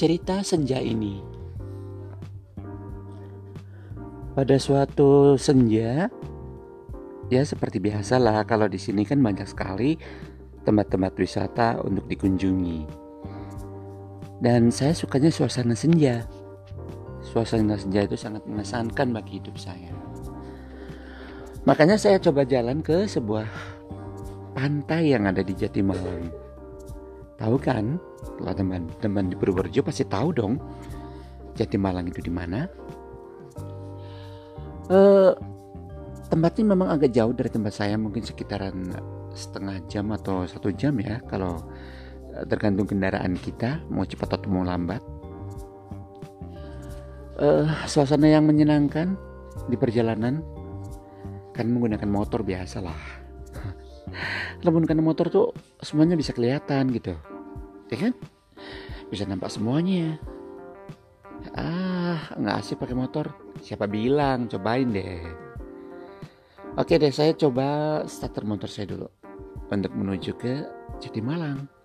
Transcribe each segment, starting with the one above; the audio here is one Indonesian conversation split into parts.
cerita senja ini. Pada suatu senja, ya seperti biasa lah kalau di sini kan banyak sekali tempat-tempat wisata untuk dikunjungi. Dan saya sukanya suasana senja. Suasana senja itu sangat mengesankan bagi hidup saya. Makanya saya coba jalan ke sebuah pantai yang ada di Jatimalang. Tahu kan? Kalau teman-teman di Purworejo pasti tahu dong. Jatimalang itu di mana? Uh, tempatnya memang agak jauh dari tempat saya, mungkin sekitaran setengah jam atau satu jam ya kalau eh, tergantung kendaraan kita mau cepat atau mau lambat. Uh, suasana yang menyenangkan di perjalanan kan menggunakan motor biasa menggunakan motor tuh semuanya bisa kelihatan gitu, ya kan? Bisa nampak semuanya. Ah nggak asik pakai motor. Siapa bilang? Cobain deh. Oke deh saya coba starter motor saya dulu. Untuk menuju ke Malang.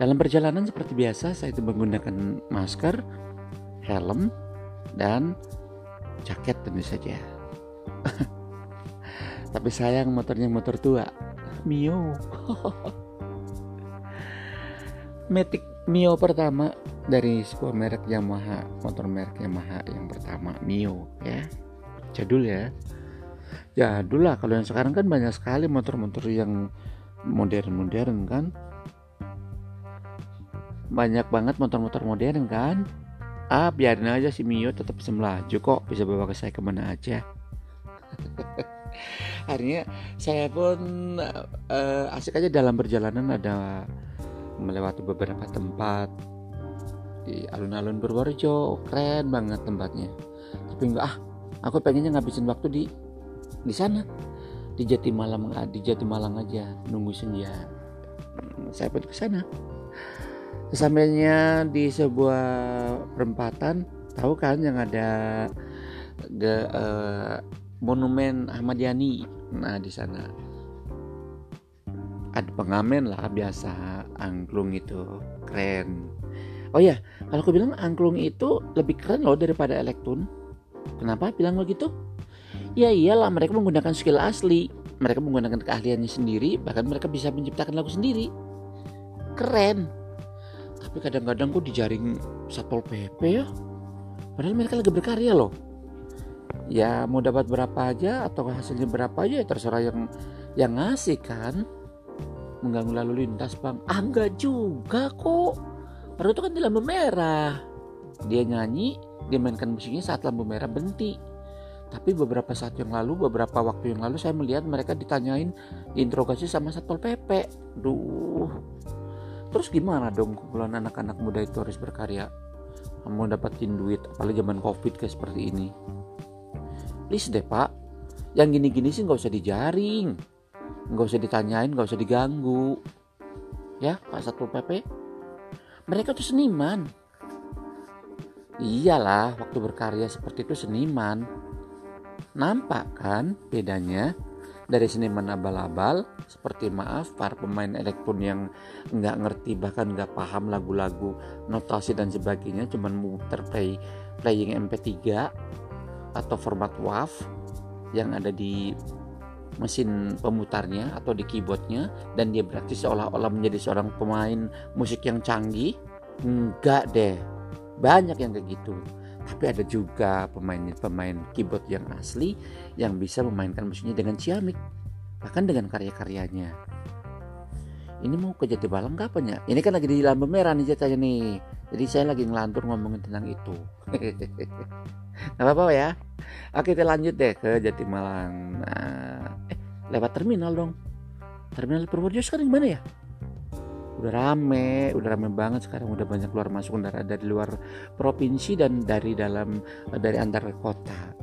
dalam perjalanan seperti biasa saya itu menggunakan masker helm dan jaket tentu saja tapi sayang motornya motor tua Mio Matic Mio pertama dari sebuah merek Yamaha, motor merek Yamaha yang pertama Mio ya. Jadul ya. Jadul lah kalau yang sekarang kan banyak sekali motor-motor yang modern-modern kan. Banyak banget motor-motor modern kan. Ah biarin aja si Mio tetap bisa melaju kok bisa bawa ke saya ke mana aja. Akhirnya saya pun uh, asik aja dalam perjalanan ada melewati beberapa tempat di alun-alun Purworejo. Keren banget tempatnya. Tapi enggak ah aku pengennya ngabisin waktu di di sana. Di Jatimalang ah, di Jatimalang aja nunggu senja. Saya pun ke sana. Sesampainya di sebuah perempatan tahu kan yang ada the, uh, monumen Ahmad Yani nah di sana. Ada pengamen lah biasa. Angklung itu keren. Oh ya kalau aku bilang angklung itu lebih keren loh daripada elektron. Kenapa bilang begitu? Ya iyalah mereka menggunakan skill asli. Mereka menggunakan keahliannya sendiri bahkan mereka bisa menciptakan lagu sendiri. Keren. Tapi kadang-kadang kok dijaring satpol pp ya? Padahal mereka lagi berkarya loh ya mau dapat berapa aja atau hasilnya berapa aja ya terserah yang yang ngasih kan. Mengganggu lalu lintas bang. Ah enggak juga kok. Baru itu kan di lampu merah. Dia nyanyi dia mainkan musiknya saat lampu merah berhenti. Tapi beberapa saat yang lalu beberapa waktu yang lalu saya melihat mereka ditanyain diinterogasi sama satpol pp duh. Terus gimana dong kumpulan anak-anak muda itu harus berkarya? Mau dapetin duit apalagi zaman covid kayak seperti ini please deh pak. Yang gini-gini sih nggak usah dijaring. Nggak usah ditanyain nggak usah diganggu. Ya Pak Satpol PP mereka tuh seniman. Iyalah waktu berkarya seperti itu seniman. Nampak kan bedanya? Dari seniman abal-abal seperti maaf para pemain elektron yang nggak ngerti bahkan nggak paham lagu-lagu notasi dan sebagainya cuman muter play playing MP3 atau format WAV yang ada di mesin pemutarnya atau di keyboardnya dan dia berarti seolah-olah menjadi seorang pemain musik yang canggih? Enggak deh. Banyak yang kayak gitu. Tapi ada juga pemain-pemain keyboard yang asli yang bisa memainkan musiknya dengan ciamik bahkan dengan karya-karyanya. Ini mau ke Jatibalang kapan ya ini kan lagi di lampu merah nih ceritanya nih. Jadi saya lagi ngelantur ngomongin tentang itu nggak apa-apa ya. Oke kita lanjut deh ke Jatimalang. Nah, eh lewat terminal dong. Terminal Purworejo sekarang gimana ya? Udah rame udah rame banget sekarang. Udah banyak keluar masuk kendaraan dari luar provinsi dan dari dalam dari antar kota.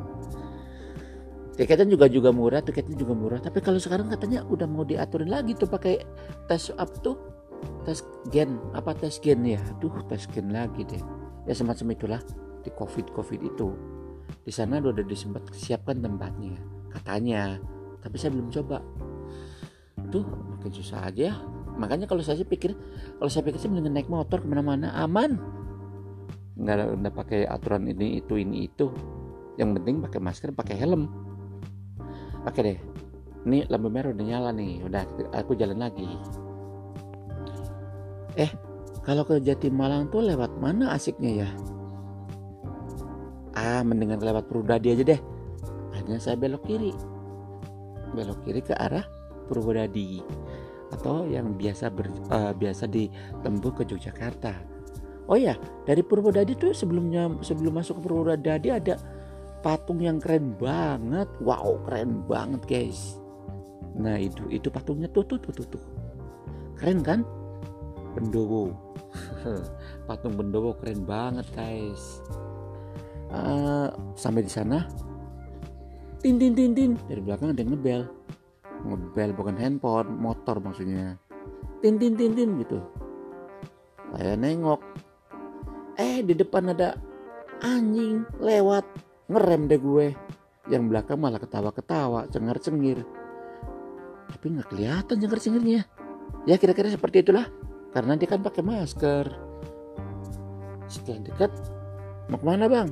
Tiketnya juga juga murah tiketnya juga murah. Tapi kalau sekarang katanya udah mau diaturin lagi tuh pakai tes up tuh. Tes gen apa tes gen ya? Aduh tes gen lagi deh. Ya semacam itulah di covid covid itu. Di sana udah disempat siapkan tempatnya katanya. Tapi saya belum coba. Tuh makin susah aja makanya kalau saya sih pikir kalau saya pikir sih mendingan naik motor ke mana-mana. Aman. Nggak ada pakai aturan ini itu ini itu. Yang penting pakai masker pakai helm. Oke deh. Ini lampu merah udah nyala nih. Udah aku jalan lagi. Eh kalau ke Jatimalang tuh lewat mana asiknya ya ah mendingan lewat Purwodadi aja deh akhirnya saya belok kiri belok kiri ke arah Purwodadi atau yang biasa ber, uh, biasa ditempuh ke Yogyakarta. Oh ya, dari Purwodadi tuh sebelumnya sebelum masuk ke Purwodadi ada patung yang keren banget. Wow, keren banget, guys. Nah, itu itu patungnya tuh tuh tuh tuh. tuh. Keren kan? Bendowo. Patung Bendowo keren banget, guys. Uh, sampai di sana. Tin tin tin tin. Dari belakang ada yang ngebel. Ngebel bukan handphone motor maksudnya. Tin tin tin tin gitu. Saya nengok. Eh di depan ada anjing lewat. Ngerem deh gue. Yang belakang malah ketawa-ketawa cengar-cengir. Tapi nggak kelihatan cengar-cengirnya. Ya kira-kira seperti itulah. Karena dia kan pakai masker. Setelah dekat mau ke mana bang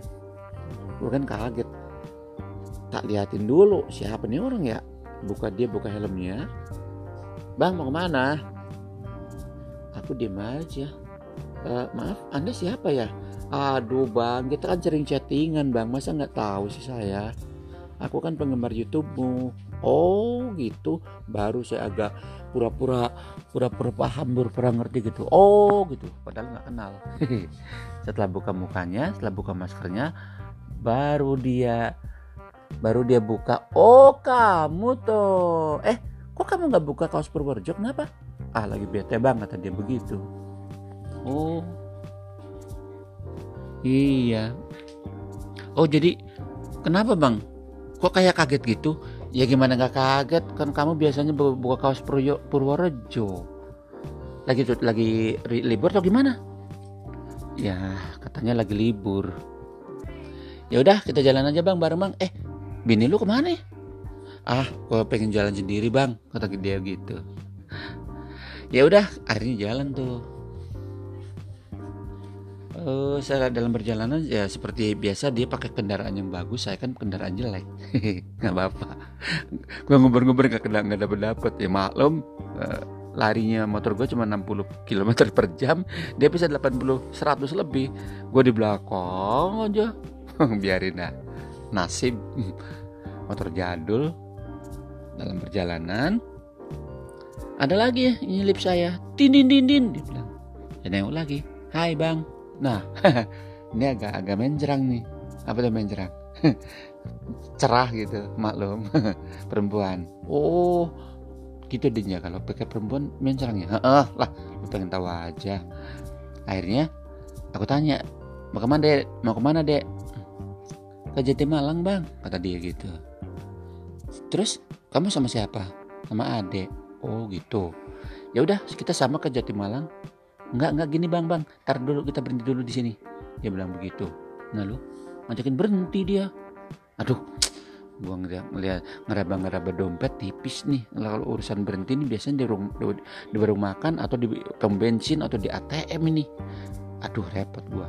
gue kan kaget. Tak liatin dulu siapa nih orang ya. Buka dia buka helmnya. Bang mau ke mana? Aku diem aja. E, maaf anda siapa ya? Aduh bang kita kan sering chattingan bang. Masa nggak tahu sih saya? Aku kan penggemar YouTubemu. Oh gitu? Baru saya agak pura-pura pura-pura paham pura-pura ngerti gitu. Oh gitu. Padahal nggak kenal. Setelah buka mukanya setelah buka maskernya baru dia baru dia buka. Oh kamu tuh eh kok kamu nggak buka kaos Purworejo? Kenapa? Ah lagi bete banget kata dia begitu. Oh. Iya. Oh jadi kenapa bang? Kok kayak kaget gitu? Ya gimana nggak kaget? Kan kamu biasanya buka kaos Purworejo. Lagi lagi libur atau gimana? Ya katanya lagi libur ya udah kita jalan aja bang bareng bang. Eh bini lu ke mana ah gue pengen jalan sendiri bang kata dia gitu. Ya udah akhirnya jalan tuh. Uh, saya dalam perjalanan ya seperti biasa dia pakai kendaraan yang bagus saya kan kendaraan jelek. Nggak apa-apa. Gue ngobrol-ngobrol nggak kena nggak dapet dapet ya maklum uh, larinya motor gue cuma 60 km per jam dia bisa 80 100 lebih. Gue di belakang aja biarin dah. Nasib. Motor jadul. Dalam perjalanan. Ada lagi ya nyelip saya. Tin din din din. Dia bilang. Saya nengok lagi. Hai bang. Nah ini agak agak menjerang nih. Apa tuh menjerang? Cerah gitu maklum. Perempuan. Oh gitu dia kalau pakai perempuan menjerang ya? Heeh, lah lu pengen tahu aja. Akhirnya aku tanya mau ke mana dek? Mau ke mana dek ke Jati Malang bang kata dia gitu. Terus kamu sama siapa? Sama adek oh gitu. Ya udah kita sama ke Jati Malang. Nggak nggak gini bang bang. Tar dulu kita berhenti dulu di sini. Dia bilang begitu. Nah lu ngajakin berhenti dia. Aduh gua ngeliat, ngeliat ngeraba-ngeraba dompet tipis nih. Kalau urusan berhenti nih biasanya di, rum, di, di warung makan atau di pom bensin atau di ATM ini. Aduh repot gua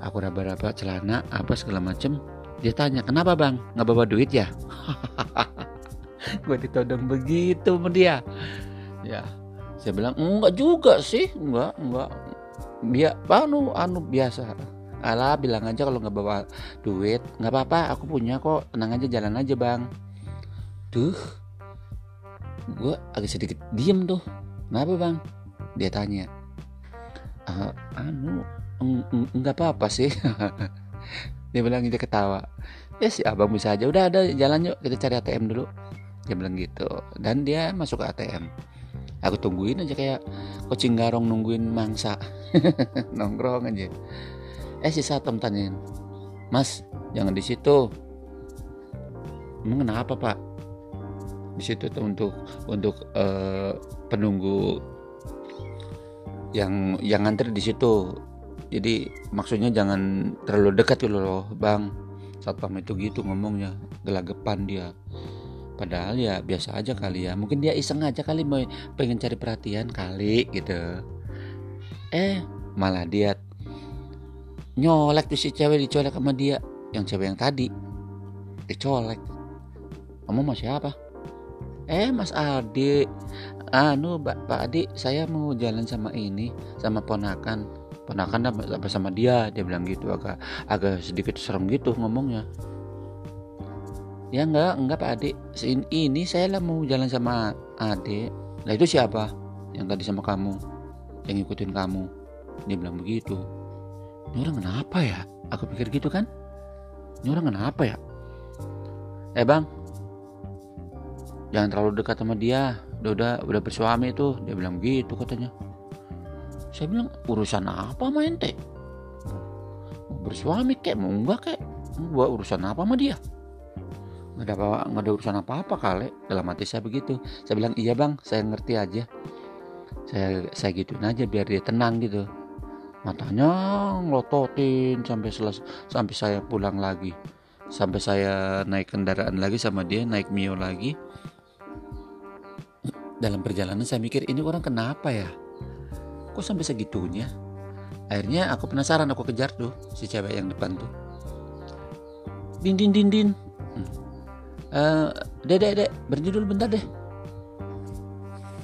aku raba-raba celana apa segala macem. Dia tanya kenapa bang? Nggak bawa duit ya? Gue ditodong begitu sama dia. Ya saya bilang enggak juga sih. Enggak enggak dia anu anu biasa. Alah bilang aja kalau nggak bawa duit. Nggak apa-apa aku punya kok. Tenang aja jalan aja bang. Tuh gue agak sedikit diem tuh. Kenapa bang? Dia tanya ah, anu nggak apa-apa sih. Dia bilang dia ketawa. Ya si abang bisa aja. Udah ada jalan yuk. Kita cari ATM dulu. Dia bilang gitu. Dan dia masuk ke ATM aku tungguin aja kayak kucing garong nungguin mangsa. Nongkrong aja. Eh si satem tanyain mas jangan di situ. Emang kenapa pak? Di situ tuh untuk untuk uh, penunggu yang yang ngantri di situ jadi maksudnya jangan terlalu dekat dulu loh bang. Satpam itu gitu ngomongnya gelagapan dia. Padahal ya biasa aja kali ya. Mungkin dia iseng aja kali mau pengen cari perhatian kali gitu. Eh malah dia nyolek tuh si cewek dicolek sama dia. Yang cewek yang tadi dicolek. Kamu mau siapa? Eh mas adik anu pak, pak adik saya mau jalan sama ini sama ponakan ponakan apa sama dia dia bilang gitu agak agak sedikit serem gitu ngomongnya. Ya enggak enggak pak adik ini saya lah mau jalan sama adik lah itu siapa yang tadi sama kamu? Yang ngikutin kamu? Dia bilang begitu. Ini orang kenapa ya? Aku pikir gitu kan? Ini orang kenapa ya? Eh bang. Jangan terlalu dekat sama dia. Udah udah udah bersuami tuh. Dia bilang gitu katanya saya bilang urusan apa teh mau bersuami kek mau enggak kek? Gua urusan apa sama dia? Nggak ada apa nggak ada urusan apa apa kali dalam hati saya begitu. Saya bilang iya bang saya ngerti aja. Saya saya gituin aja biar dia tenang gitu. Matanya ngelototin sampai selesai sampai saya pulang lagi. Sampai saya naik kendaraan lagi sama dia naik mio lagi. Dalam perjalanan saya mikir ini orang kenapa ya kok sampai segitunya? Akhirnya aku penasaran aku kejar tuh si cewek yang depan tuh. Din din din din. Hmm. Uh, dek dek berhenti dulu bentar deh.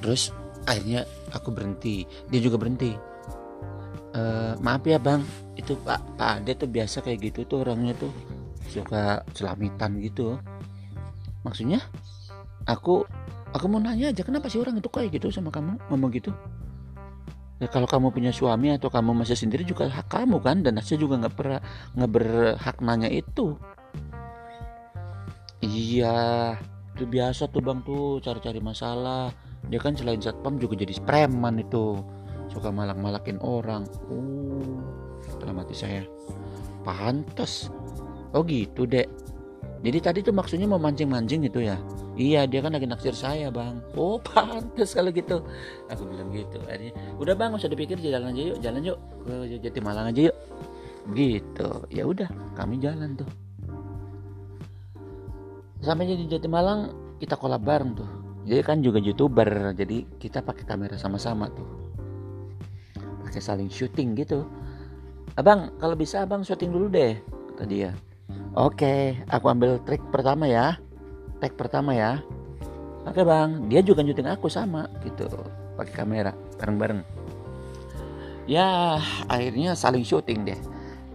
Terus akhirnya aku berhenti. Dia juga berhenti. Uh, maaf ya bang. Itu pak pak ade tuh biasa kayak gitu tuh orangnya tuh. Suka selamitan gitu. Maksudnya aku aku mau nanya aja kenapa sih orang itu kayak gitu sama kamu? Ngomong gitu ya kalau kamu punya suami atau kamu masih sendiri juga hak kamu kan dan saya juga nggak pernah nggak berhak nanya itu Iya, itu biasa tuh bang tuh cari-cari masalah. Dia kan selain satpam juga jadi preman itu, suka malak-malakin orang. Oh, dalam hati saya, pantas. Oh gitu dek. Jadi tadi tuh maksudnya mau mancing-mancing gitu ya? Iya dia kan lagi naksir saya bang. Oh pantas kalau gitu. Aku bilang gitu. Akhirnya, udah bang usah dipikir jalan aja yuk, jalan yuk ke Jati Malang aja yuk. Begitu. Ya udah kami jalan tuh sampai jadi Jati Malang kita kolab bareng tuh jadi kan juga youtuber jadi kita pakai kamera sama-sama tuh pakai saling syuting gitu abang kalau bisa abang syuting dulu deh kata dia oke aku ambil trik pertama ya tag pertama ya. Oke bang. Dia juga syuting aku sama gitu. Pakai kamera bareng-bareng. Ya akhirnya saling syuting deh.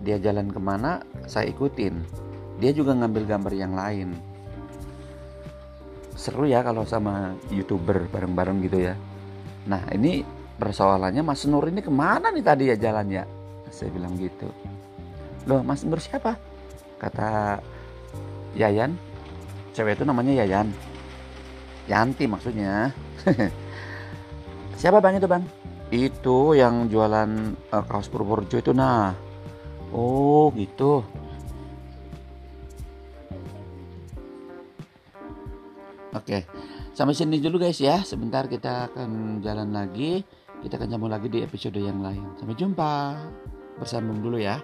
Dia jalan ke mana saya ikutin. Dia juga ngambil gambar yang lain. Seru ya kalau sama youtuber bareng-bareng gitu ya. Nah ini persoalannya Mas Nur ini ke mana nih tadi ya jalannya? Saya bilang gitu. Loh Mas Nur siapa? Kata Yayan cewek itu namanya Yayan Yanti maksudnya siapa bang itu bang itu yang jualan uh, kaos Purworejo itu nah oh gitu Oke, sampai sini dulu guys ya. Sebentar kita akan jalan lagi. Kita akan sambung lagi di episode yang lain. Sampai jumpa. Bersambung dulu ya.